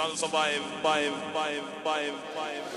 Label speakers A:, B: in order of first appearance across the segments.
A: Shall survive. Five, five, five, five.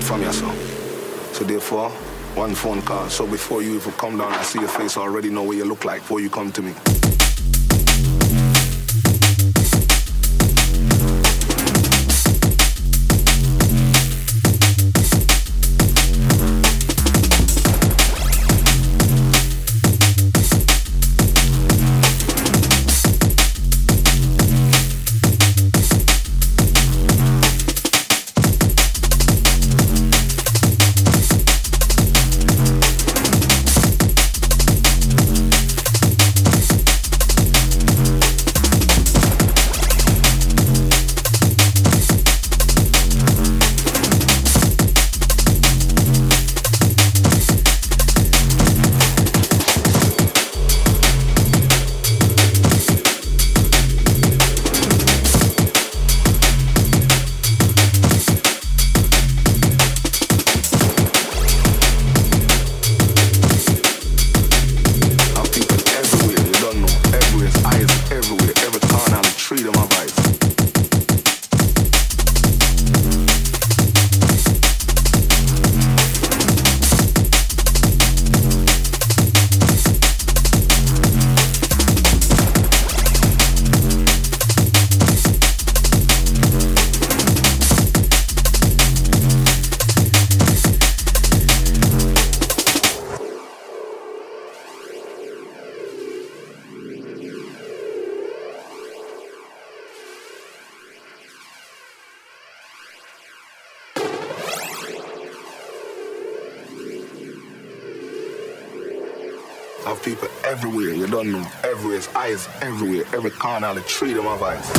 B: From yourself. So therefore, one phone call. So before you even come down, I see your face, I already know what you look like before you come to me. Eyes everywhere, every corner of the tree, them have eyes.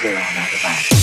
C: 对呀，
D: 那个吧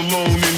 D: alone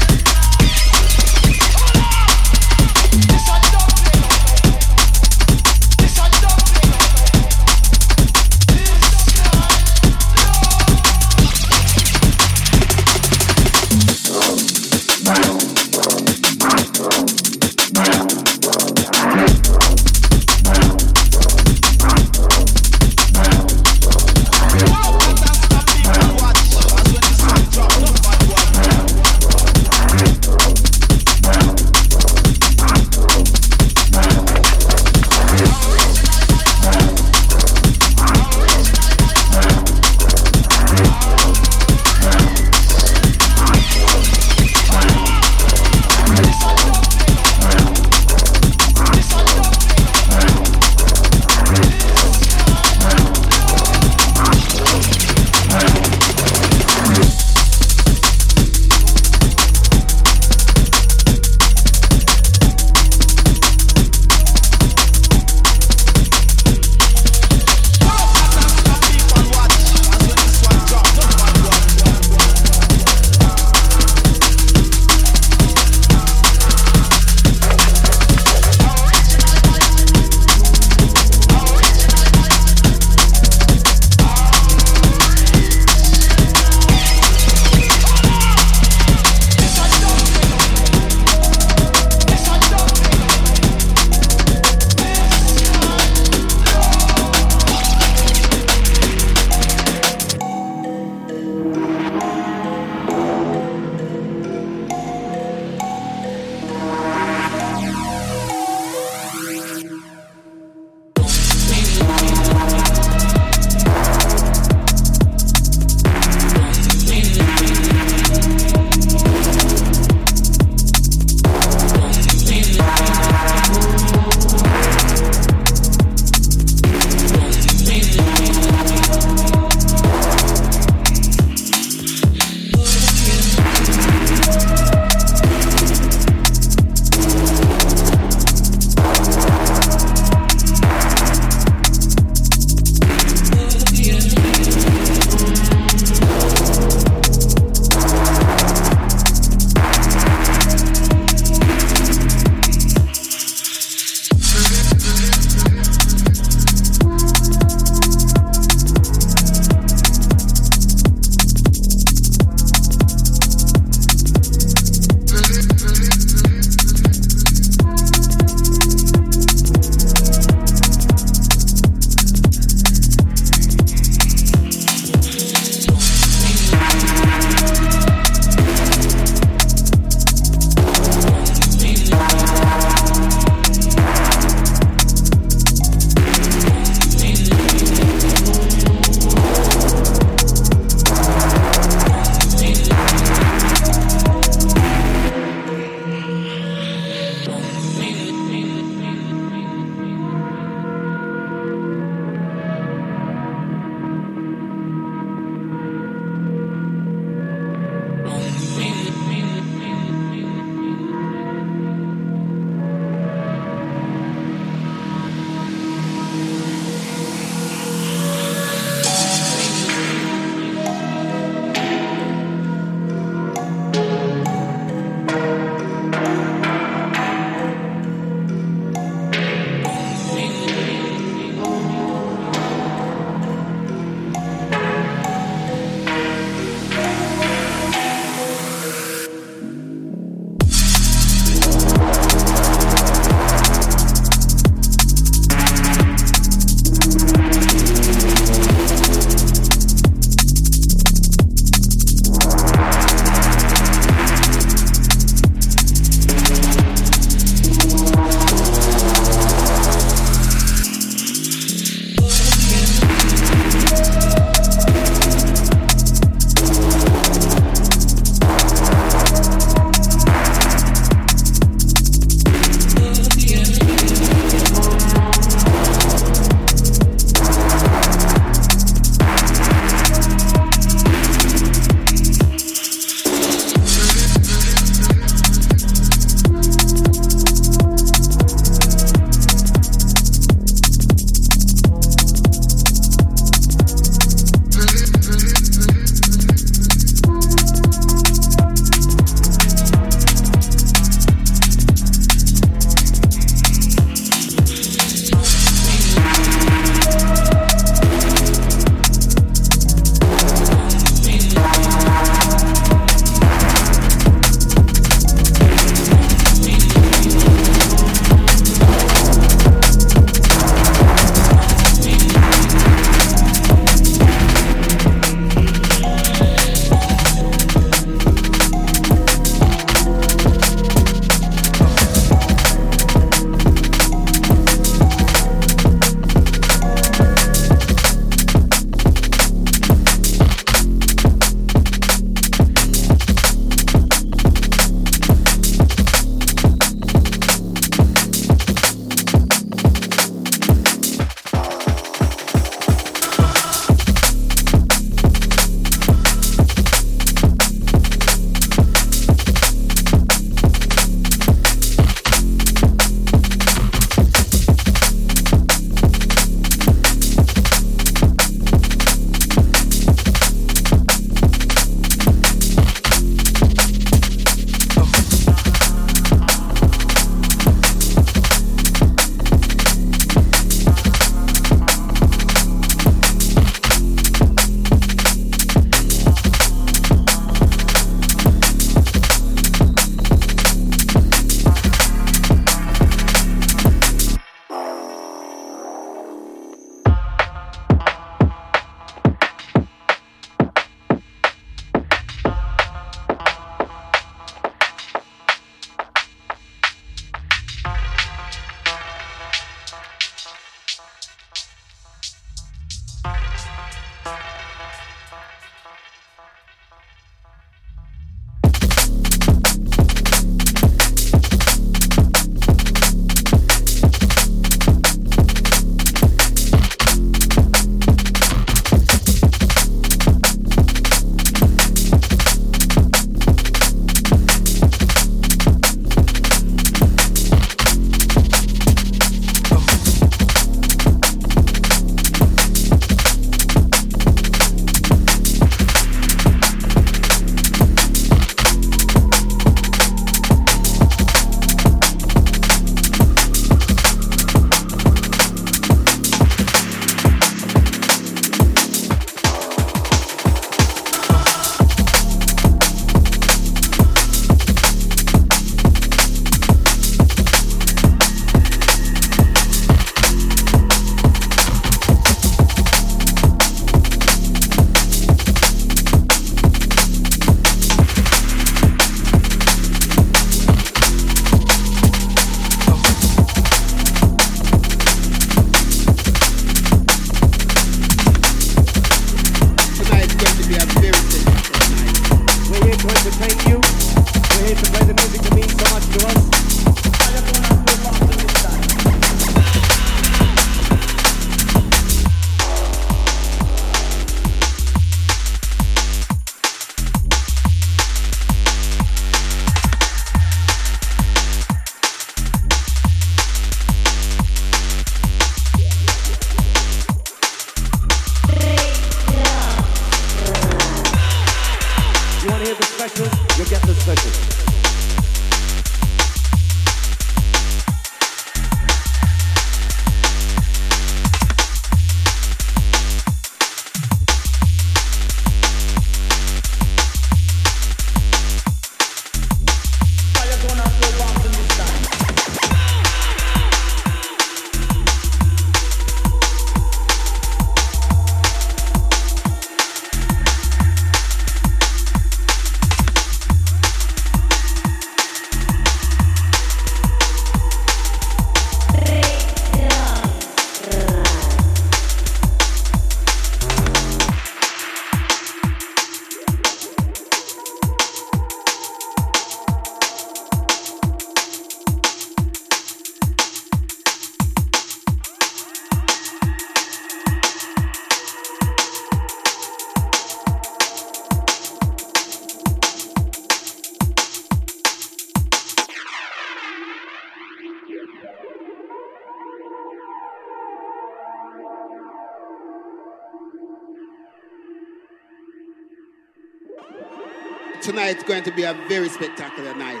D: going to be a very spectacular night.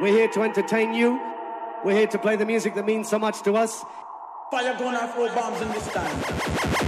E: We're here to entertain you. We're here to play the music that means so much to us.
F: Fire gonna throw bombs in this time.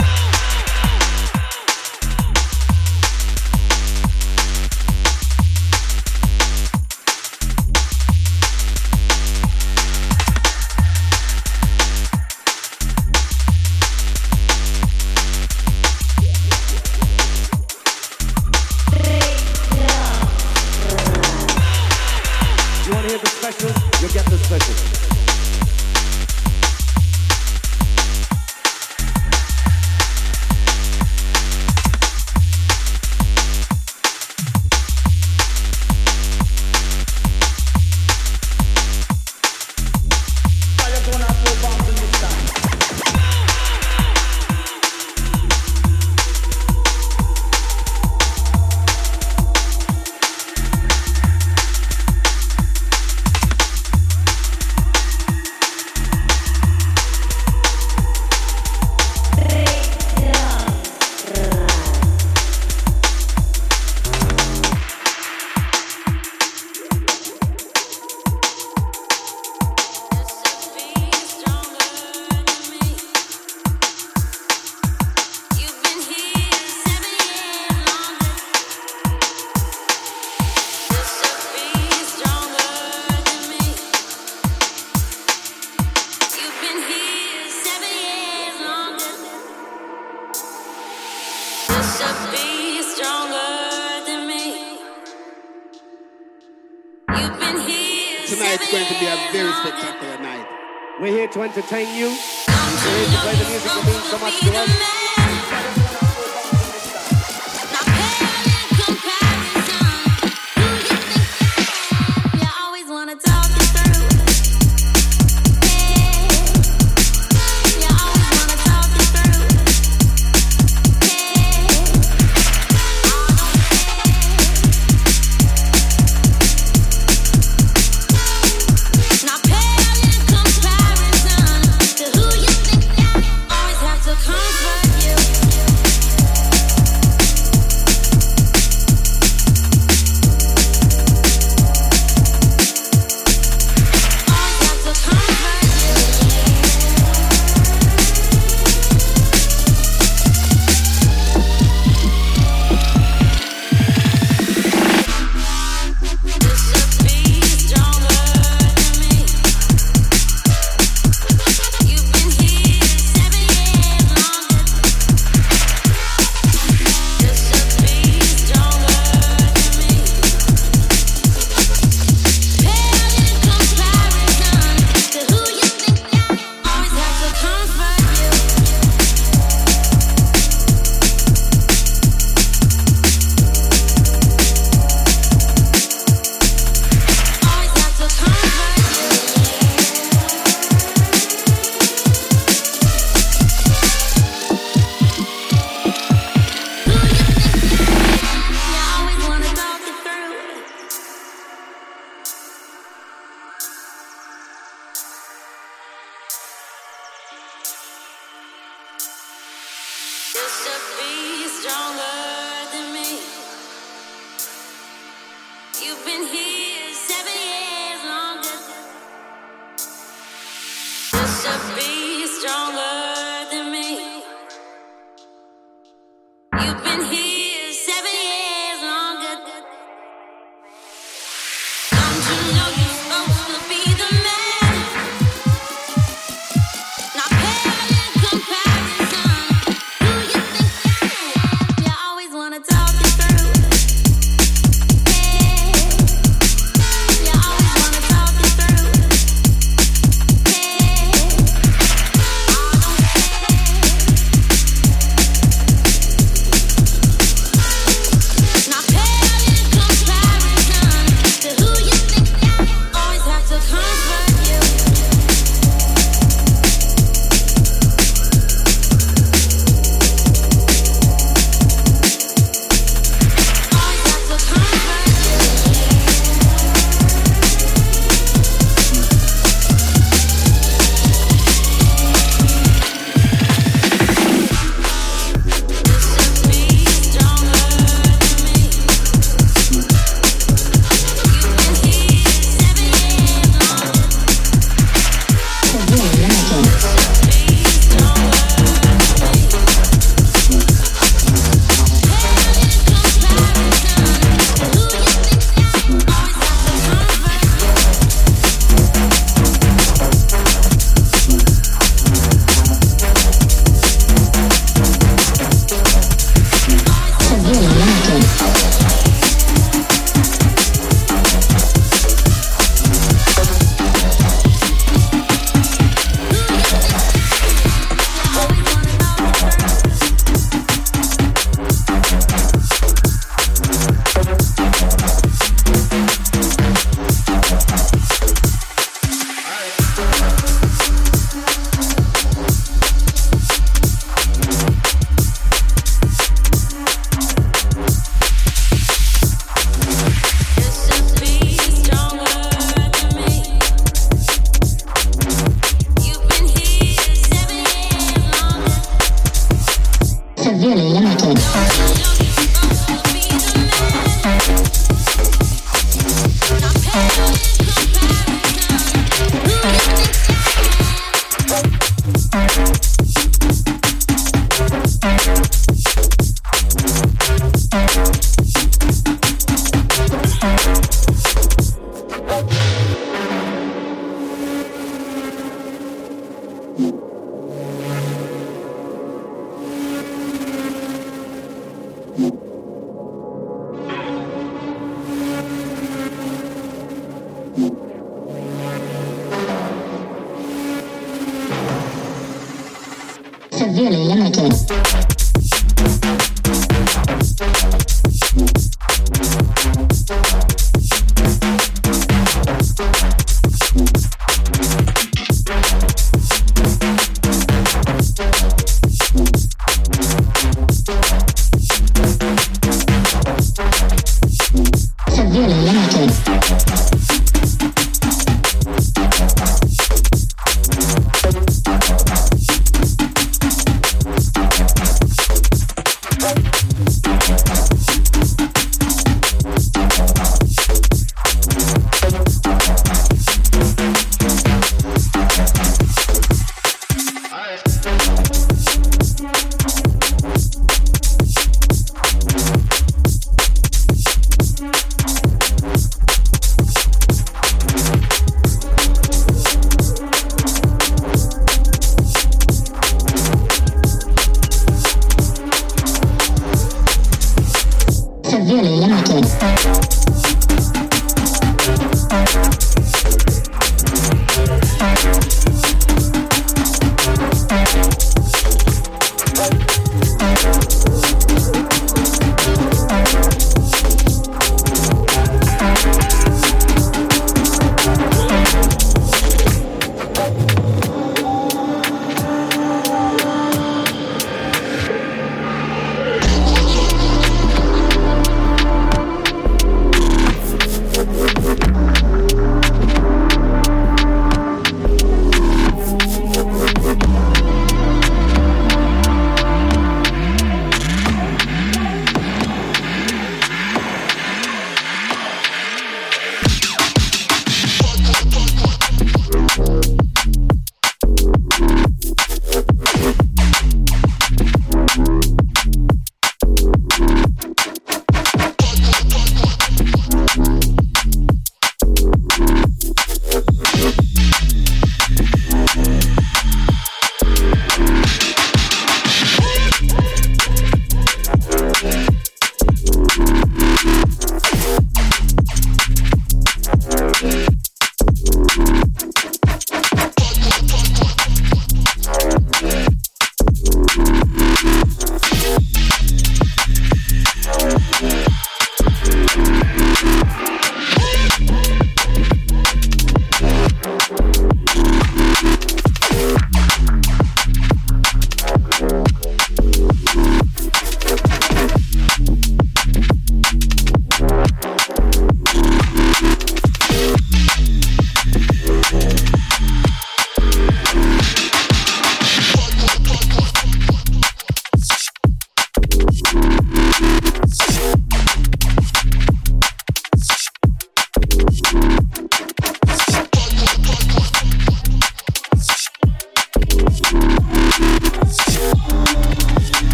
E: To entertain you.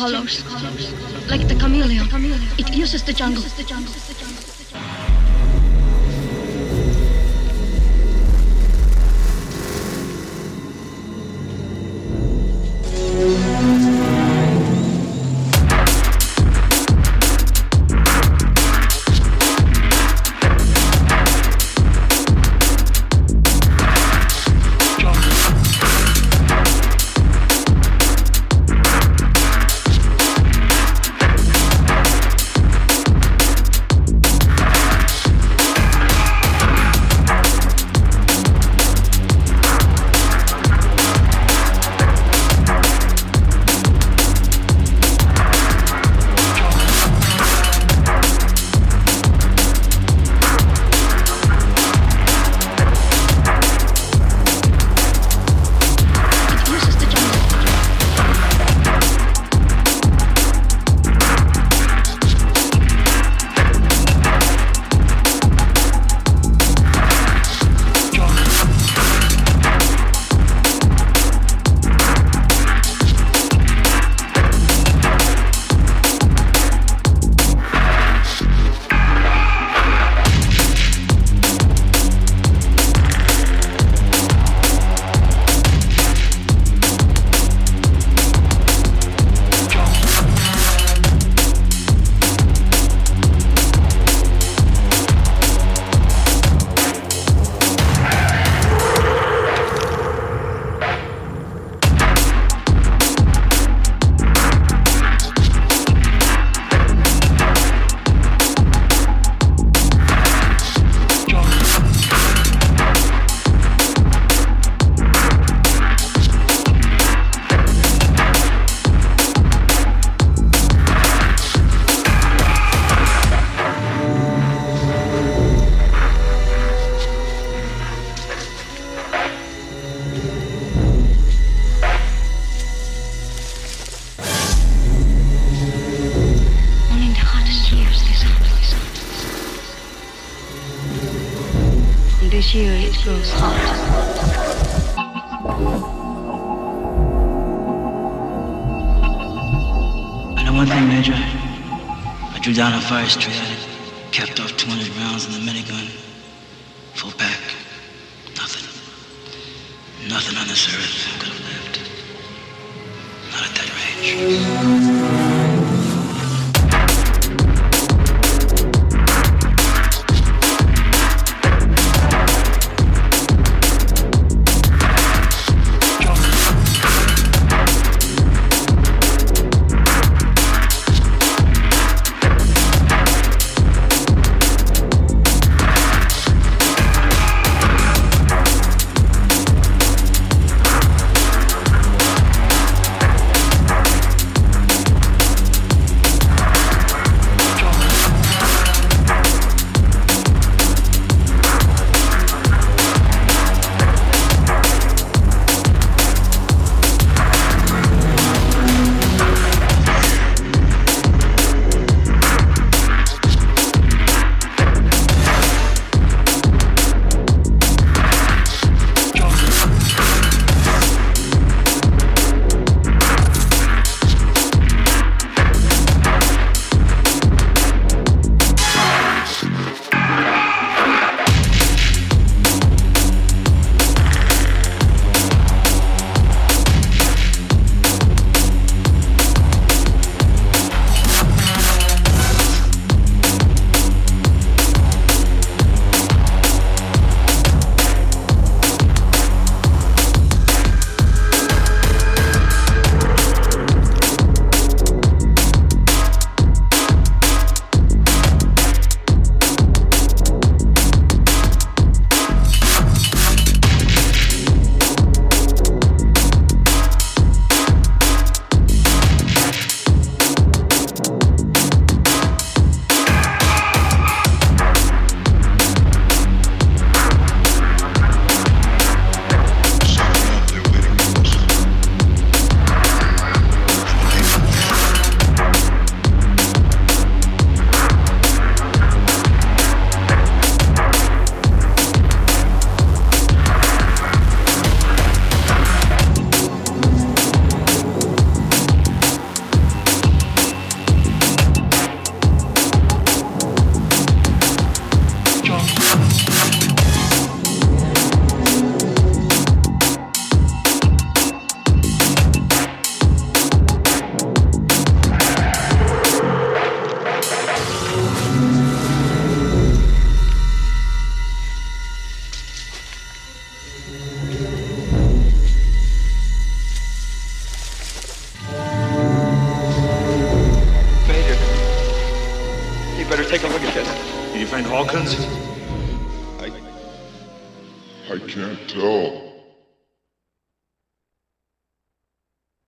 G: Colors, like the chameleon. It uses the jungle.